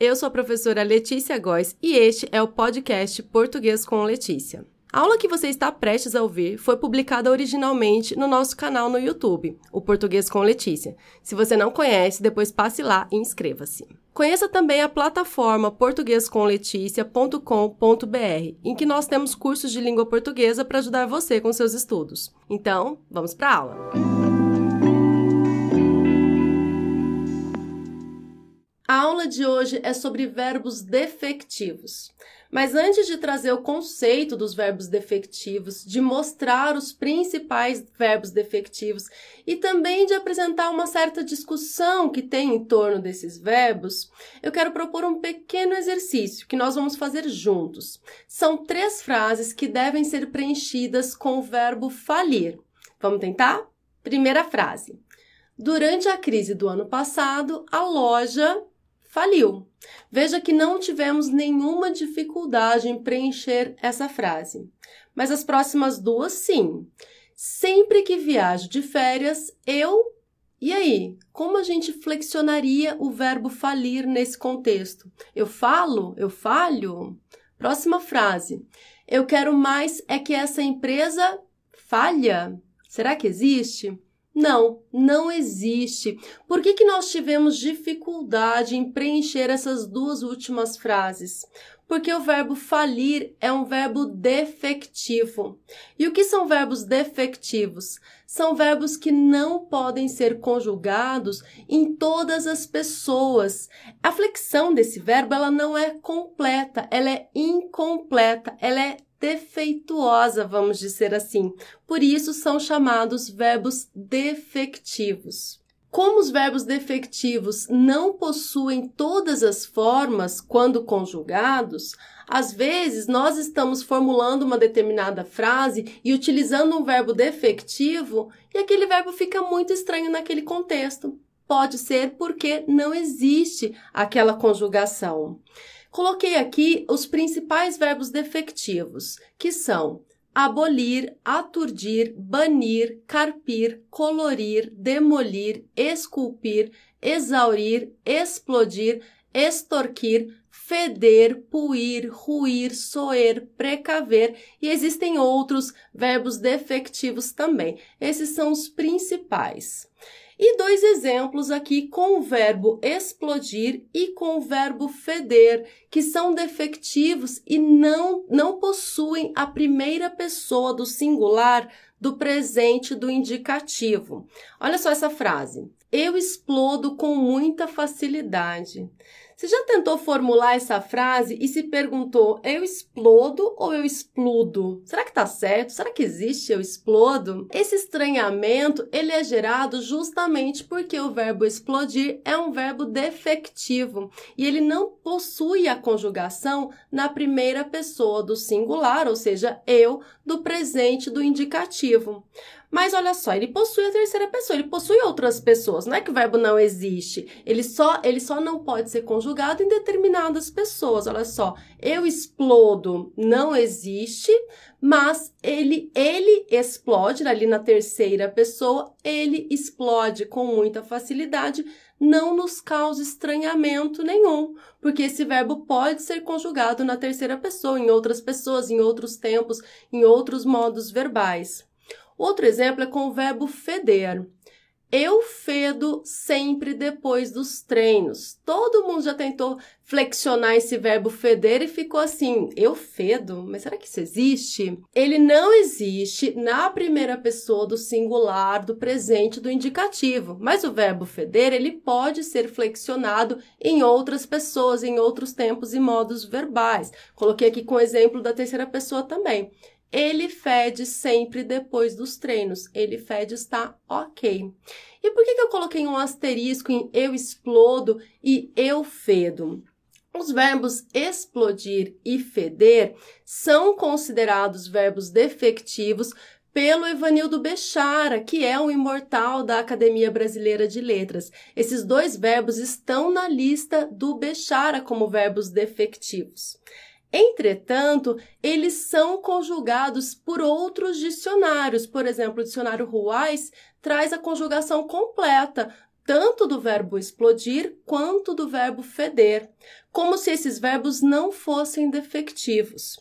Eu sou a professora Letícia Góes e este é o podcast Português com Letícia. A aula que você está prestes a ouvir foi publicada originalmente no nosso canal no YouTube, o Português com Letícia. Se você não conhece, depois passe lá e inscreva-se. Conheça também a plataforma portuguescomleticia.com.br, em que nós temos cursos de língua portuguesa para ajudar você com seus estudos. Então, vamos para a aula. A aula de hoje é sobre verbos defectivos. Mas antes de trazer o conceito dos verbos defectivos, de mostrar os principais verbos defectivos e também de apresentar uma certa discussão que tem em torno desses verbos, eu quero propor um pequeno exercício que nós vamos fazer juntos. São três frases que devem ser preenchidas com o verbo falir. Vamos tentar? Primeira frase. Durante a crise do ano passado, a loja faliu. Veja que não tivemos nenhuma dificuldade em preencher essa frase. Mas as próximas duas, sim. Sempre que viajo de férias, eu. E aí, como a gente flexionaria o verbo falir nesse contexto? Eu falo? Eu falho? Próxima frase. Eu quero mais é que essa empresa falha. Será que existe? Não, não existe. Por que, que nós tivemos dificuldade em preencher essas duas últimas frases? Porque o verbo falir é um verbo defectivo. E o que são verbos defectivos? São verbos que não podem ser conjugados em todas as pessoas. A flexão desse verbo ela não é completa, ela é incompleta, ela é defeituosa, vamos dizer assim. Por isso são chamados verbos defectivos. Como os verbos defectivos não possuem todas as formas quando conjugados, às vezes nós estamos formulando uma determinada frase e utilizando um verbo defectivo e aquele verbo fica muito estranho naquele contexto. Pode ser porque não existe aquela conjugação. Coloquei aqui os principais verbos defectivos, que são abolir, aturdir, banir, carpir, colorir, demolir, esculpir, exaurir, explodir, extorquir, feder, puir, ruir, soer, precaver e existem outros verbos defectivos também. Esses são os principais. E dois exemplos aqui com o verbo explodir e com o verbo feder, que são defectivos e não, não possuem a primeira pessoa do singular do presente do indicativo. Olha só essa frase. Eu explodo com muita facilidade. Você já tentou formular essa frase e se perguntou: eu explodo ou eu explodo? Será que tá certo? Será que existe eu explodo? Esse estranhamento, ele é gerado justamente porque o verbo explodir é um verbo defectivo e ele não possui a conjugação na primeira pessoa do singular, ou seja, eu, do presente do indicativo. Mas olha só, ele possui a terceira pessoa, ele possui outras pessoas. Não é que o verbo não existe. Ele só, ele só não pode ser conjugado em determinadas pessoas. Olha só, eu explodo não existe, mas ele ele explode ali na terceira pessoa, ele explode com muita facilidade, não nos causa estranhamento nenhum, porque esse verbo pode ser conjugado na terceira pessoa, em outras pessoas, em outros tempos, em outros modos verbais. Outro exemplo é com o verbo feder. Eu fedo sempre depois dos treinos. Todo mundo já tentou flexionar esse verbo feder e ficou assim: eu fedo, mas será que isso existe? Ele não existe na primeira pessoa do singular, do presente, do indicativo, mas o verbo feder ele pode ser flexionado em outras pessoas, em outros tempos e modos verbais. Coloquei aqui com o exemplo da terceira pessoa também. Ele fede sempre depois dos treinos. Ele fede está ok. E por que, que eu coloquei um asterisco em eu explodo e eu fedo? Os verbos explodir e feder são considerados verbos defectivos pelo Evanildo Bechara, que é um imortal da Academia Brasileira de Letras. Esses dois verbos estão na lista do Bechara como verbos defectivos. Entretanto, eles são conjugados por outros dicionários. Por exemplo, o dicionário Ruais traz a conjugação completa tanto do verbo explodir quanto do verbo feder, como se esses verbos não fossem defectivos.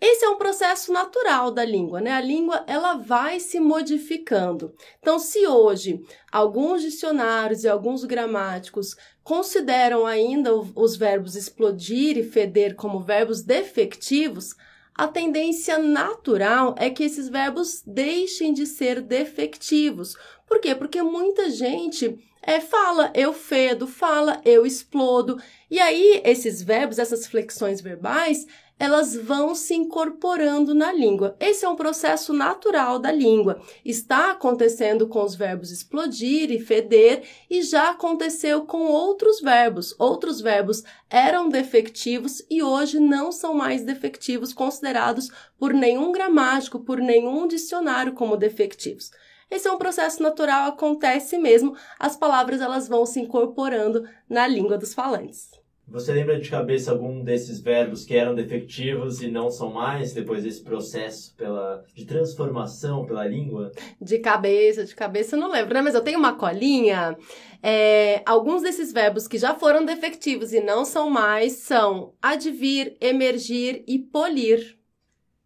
Esse é um processo natural da língua, né? A língua ela vai se modificando. Então, se hoje alguns dicionários e alguns gramáticos consideram ainda os verbos explodir e feder como verbos defectivos, a tendência natural é que esses verbos deixem de ser defectivos. Por quê? Porque muita gente é, fala eu fedo, fala eu explodo. E aí, esses verbos, essas flexões verbais, elas vão se incorporando na língua. Esse é um processo natural da língua. Está acontecendo com os verbos explodir e feder e já aconteceu com outros verbos. Outros verbos eram defectivos e hoje não são mais defectivos, considerados por nenhum gramático, por nenhum dicionário como defectivos. Esse é um processo natural, acontece mesmo. As palavras elas vão se incorporando na língua dos falantes. Você lembra de cabeça algum desses verbos que eram defectivos e não são mais depois desse processo pela, de transformação pela língua? De cabeça, de cabeça eu não lembro, né? Mas eu tenho uma colinha. É, alguns desses verbos que já foram defectivos e não são mais são advir, emergir e polir.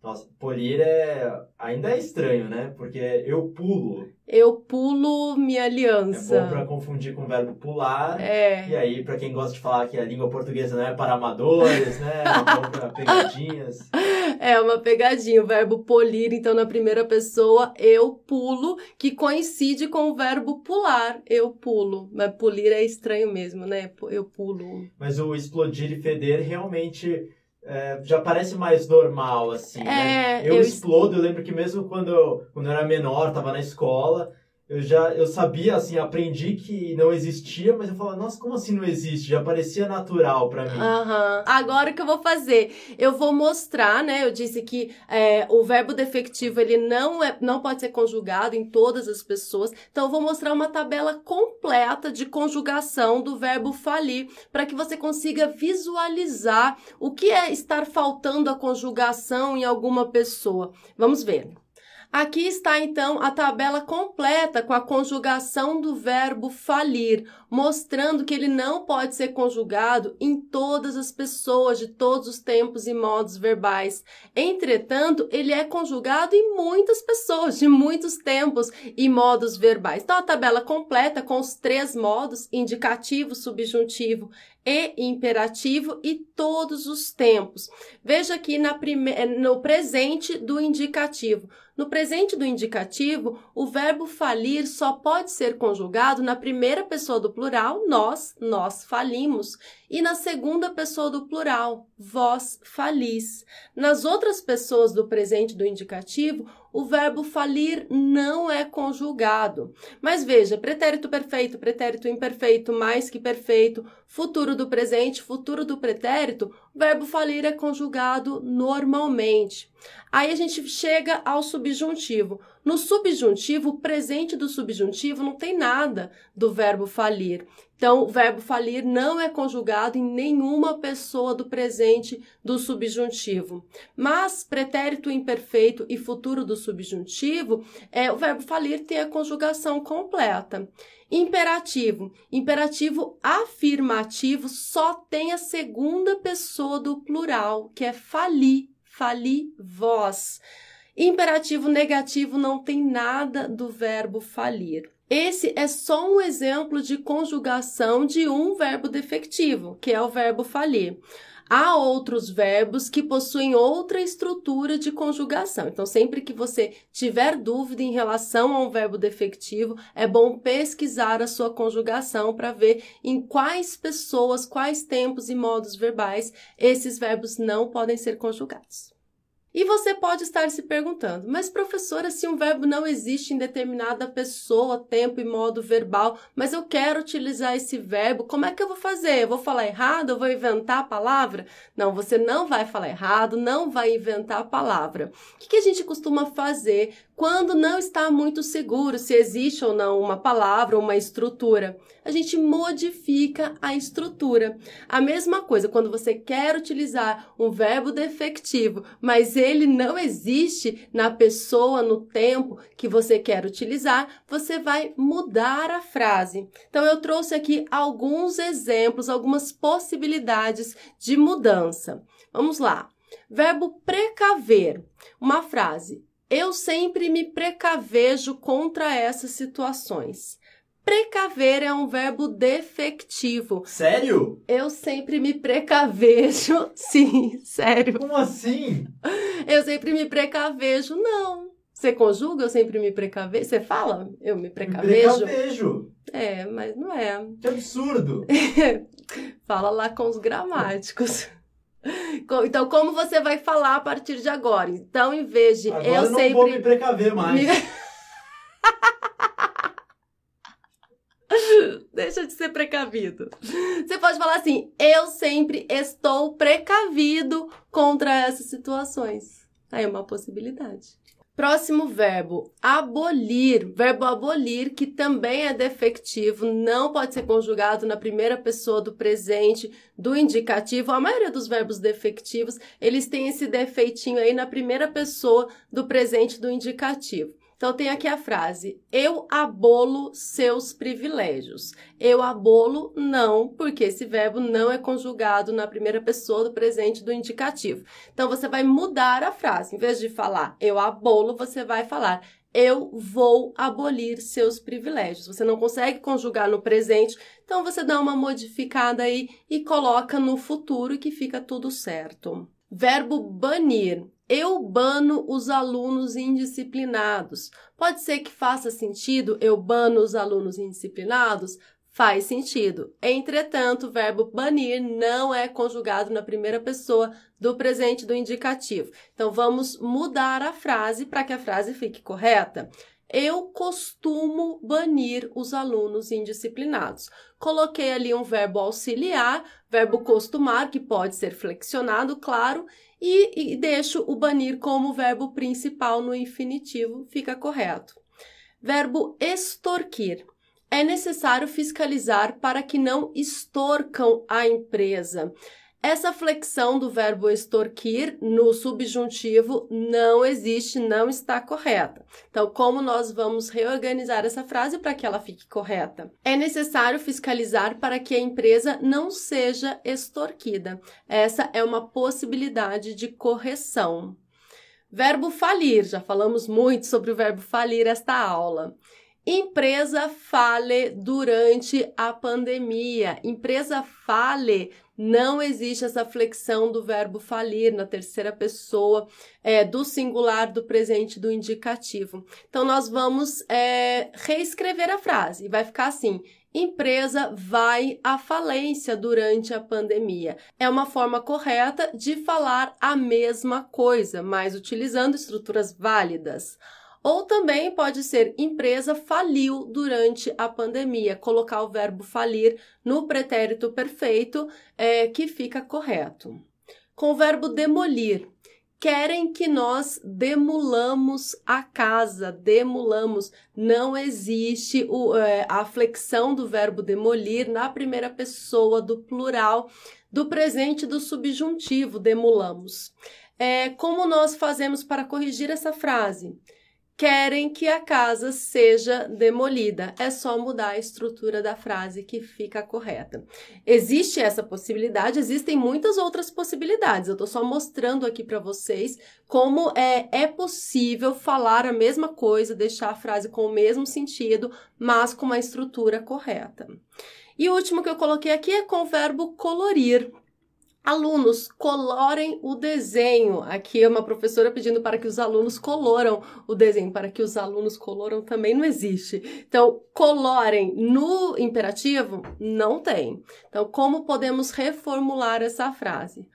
Nossa, polir é ainda é estranho, né? Porque eu pulo. Eu pulo minha aliança. É bom para confundir com o verbo pular. É. E aí, para quem gosta de falar que a língua portuguesa não é para amadores, né? É bom para pegadinhas. É uma pegadinha. O verbo polir, então, na primeira pessoa, eu pulo, que coincide com o verbo pular. Eu pulo. Mas polir é estranho mesmo, né? Eu pulo. Mas o explodir e feder realmente é, já parece mais normal, assim, é, né? Eu, eu explodo, eu lembro que mesmo quando eu, quando eu era menor, tava na escola, eu já eu sabia assim aprendi que não existia mas eu falava nossa como assim não existe? Já parecia natural para mim. Uhum. agora o que eu vou fazer? Eu vou mostrar né? Eu disse que é, o verbo defectivo ele não é não pode ser conjugado em todas as pessoas. Então eu vou mostrar uma tabela completa de conjugação do verbo falir para que você consiga visualizar o que é estar faltando a conjugação em alguma pessoa. Vamos ver Aqui está então a tabela completa com a conjugação do verbo falir, mostrando que ele não pode ser conjugado em todas as pessoas de todos os tempos e modos verbais. Entretanto, ele é conjugado em muitas pessoas de muitos tempos e modos verbais. Então a tabela completa com os três modos: indicativo, subjuntivo e imperativo e todos os tempos. Veja aqui prime... no presente do indicativo. No presente do indicativo, o verbo falir só pode ser conjugado na primeira pessoa do plural, nós, nós falimos, e na segunda pessoa do plural, vós falis. Nas outras pessoas do presente do indicativo, o verbo falir não é conjugado. Mas veja, pretérito perfeito, pretérito imperfeito, mais que perfeito, futuro do presente, futuro do pretérito, o verbo falir é conjugado normalmente. Aí a gente chega ao subjuntivo. No subjuntivo, o presente do subjuntivo não tem nada do verbo falir. Então, o verbo falir não é conjugado em nenhuma pessoa do presente do subjuntivo. Mas pretérito imperfeito e futuro do subjuntivo, é, o verbo falir tem a conjugação completa. Imperativo. Imperativo afirmativo só tem a segunda pessoa do plural, que é fali, fali vós. Imperativo negativo não tem nada do verbo falir. Esse é só um exemplo de conjugação de um verbo defectivo, que é o verbo falir. Há outros verbos que possuem outra estrutura de conjugação. Então, sempre que você tiver dúvida em relação a um verbo defectivo, é bom pesquisar a sua conjugação para ver em quais pessoas, quais tempos e modos verbais esses verbos não podem ser conjugados. E você pode estar se perguntando, mas professora, se um verbo não existe em determinada pessoa, tempo e modo verbal, mas eu quero utilizar esse verbo, como é que eu vou fazer? Eu vou falar errado? Eu vou inventar a palavra? Não, você não vai falar errado, não vai inventar a palavra. O que, que a gente costuma fazer quando não está muito seguro se existe ou não uma palavra ou uma estrutura? A gente modifica a estrutura. A mesma coisa quando você quer utilizar um verbo defectivo, mas ele não existe na pessoa, no tempo que você quer utilizar, você vai mudar a frase. Então, eu trouxe aqui alguns exemplos, algumas possibilidades de mudança. Vamos lá. Verbo precaver. Uma frase. Eu sempre me precavejo contra essas situações. Precaver é um verbo defectivo. Sério? Eu sempre me precavejo. Sim, sério. Como assim? Eu sempre me precavejo. Não. Você conjuga, eu sempre me precavejo. Você fala, eu me precavejo? Me precavejo. É, mas não é. Que absurdo. fala lá com os gramáticos. Então, como você vai falar a partir de agora? Então, em vez de agora eu, eu não sempre. vou me precaver mais. Me... Deixa de ser precavido. Você pode falar assim: eu sempre estou precavido contra essas situações. Aí é uma possibilidade. Próximo verbo, abolir. Verbo abolir, que também é defectivo, não pode ser conjugado na primeira pessoa do presente, do indicativo. A maioria dos verbos defectivos, eles têm esse defeitinho aí na primeira pessoa do presente do indicativo. Então tem aqui a frase: eu abolo seus privilégios. Eu abolo não, porque esse verbo não é conjugado na primeira pessoa do presente do indicativo. Então você vai mudar a frase. Em vez de falar eu abolo, você vai falar eu vou abolir seus privilégios. Você não consegue conjugar no presente, então você dá uma modificada aí e coloca no futuro que fica tudo certo. Verbo banir. Eu bano os alunos indisciplinados. Pode ser que faça sentido eu bano os alunos indisciplinados? Faz sentido. Entretanto, o verbo banir não é conjugado na primeira pessoa do presente do indicativo. Então, vamos mudar a frase para que a frase fique correta. Eu costumo banir os alunos indisciplinados. Coloquei ali um verbo auxiliar, verbo costumar, que pode ser flexionado, claro, e, e deixo o banir como verbo principal no infinitivo, fica correto. Verbo extorquir. É necessário fiscalizar para que não extorcam a empresa. Essa flexão do verbo extorquir no subjuntivo não existe, não está correta. Então, como nós vamos reorganizar essa frase para que ela fique correta? É necessário fiscalizar para que a empresa não seja extorquida. Essa é uma possibilidade de correção. Verbo falir, já falamos muito sobre o verbo falir esta aula. Empresa fale durante a pandemia. Empresa fale não existe essa flexão do verbo falir na terceira pessoa é, do singular, do presente, do indicativo. Então, nós vamos é, reescrever a frase. Vai ficar assim: empresa vai à falência durante a pandemia. É uma forma correta de falar a mesma coisa, mas utilizando estruturas válidas. Ou também pode ser empresa faliu durante a pandemia, colocar o verbo falir no pretérito perfeito, é, que fica correto. Com o verbo demolir, querem que nós demolamos a casa, demolamos. Não existe o, é, a flexão do verbo demolir na primeira pessoa do plural do presente do subjuntivo, demolamos. É, como nós fazemos para corrigir essa frase? Querem que a casa seja demolida. É só mudar a estrutura da frase que fica correta. Existe essa possibilidade, existem muitas outras possibilidades. Eu estou só mostrando aqui para vocês como é, é possível falar a mesma coisa, deixar a frase com o mesmo sentido, mas com uma estrutura correta. E o último que eu coloquei aqui é com o verbo colorir. Alunos, colorem o desenho. Aqui é uma professora pedindo para que os alunos coloram o desenho. Para que os alunos coloram também não existe. Então, colorem no imperativo? Não tem. Então, como podemos reformular essa frase?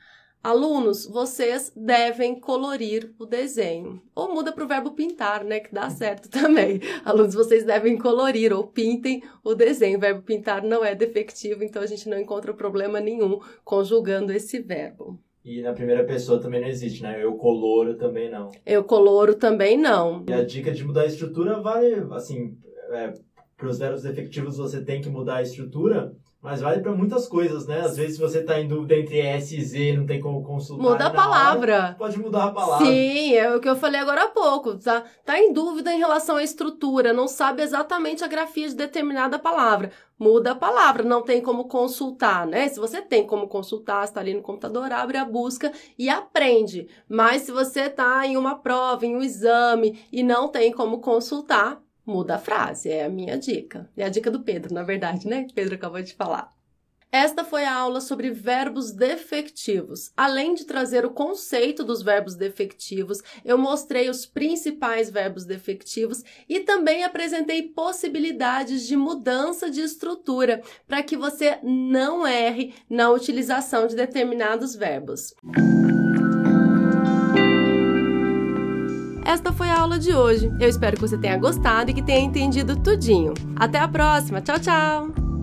Alunos, vocês devem colorir o desenho. Ou muda para o verbo pintar, né? Que dá certo também. Alunos, vocês devem colorir ou pintem o desenho. O verbo pintar não é defectivo, então a gente não encontra problema nenhum conjugando esse verbo. E na primeira pessoa também não existe, né? Eu coloro também não. Eu coloro também não. E a dica de mudar a estrutura vale, assim, é, para os verbos defectivos você tem que mudar a estrutura, Mas vale para muitas coisas, né? Às vezes você tá em dúvida entre S e Z, não tem como consultar. Muda a palavra. Hora, pode mudar a palavra. Sim, é o que eu falei agora há pouco. Tá, tá em dúvida em relação à estrutura, não sabe exatamente a grafia de determinada palavra. Muda a palavra, não tem como consultar, né? Se você tem como consultar, está ali no computador, abre a busca e aprende. Mas se você tá em uma prova, em um exame e não tem como consultar, muda a frase. É a minha dica. É a dica do Pedro, na verdade, né? Pedro acabou de falar. Esta foi a aula sobre verbos defectivos. Além de trazer o conceito dos verbos defectivos, eu mostrei os principais verbos defectivos e também apresentei possibilidades de mudança de estrutura para que você não erre na utilização de determinados verbos. Esta foi a aula de hoje. Eu espero que você tenha gostado e que tenha entendido tudinho. Até a próxima. Tchau, tchau!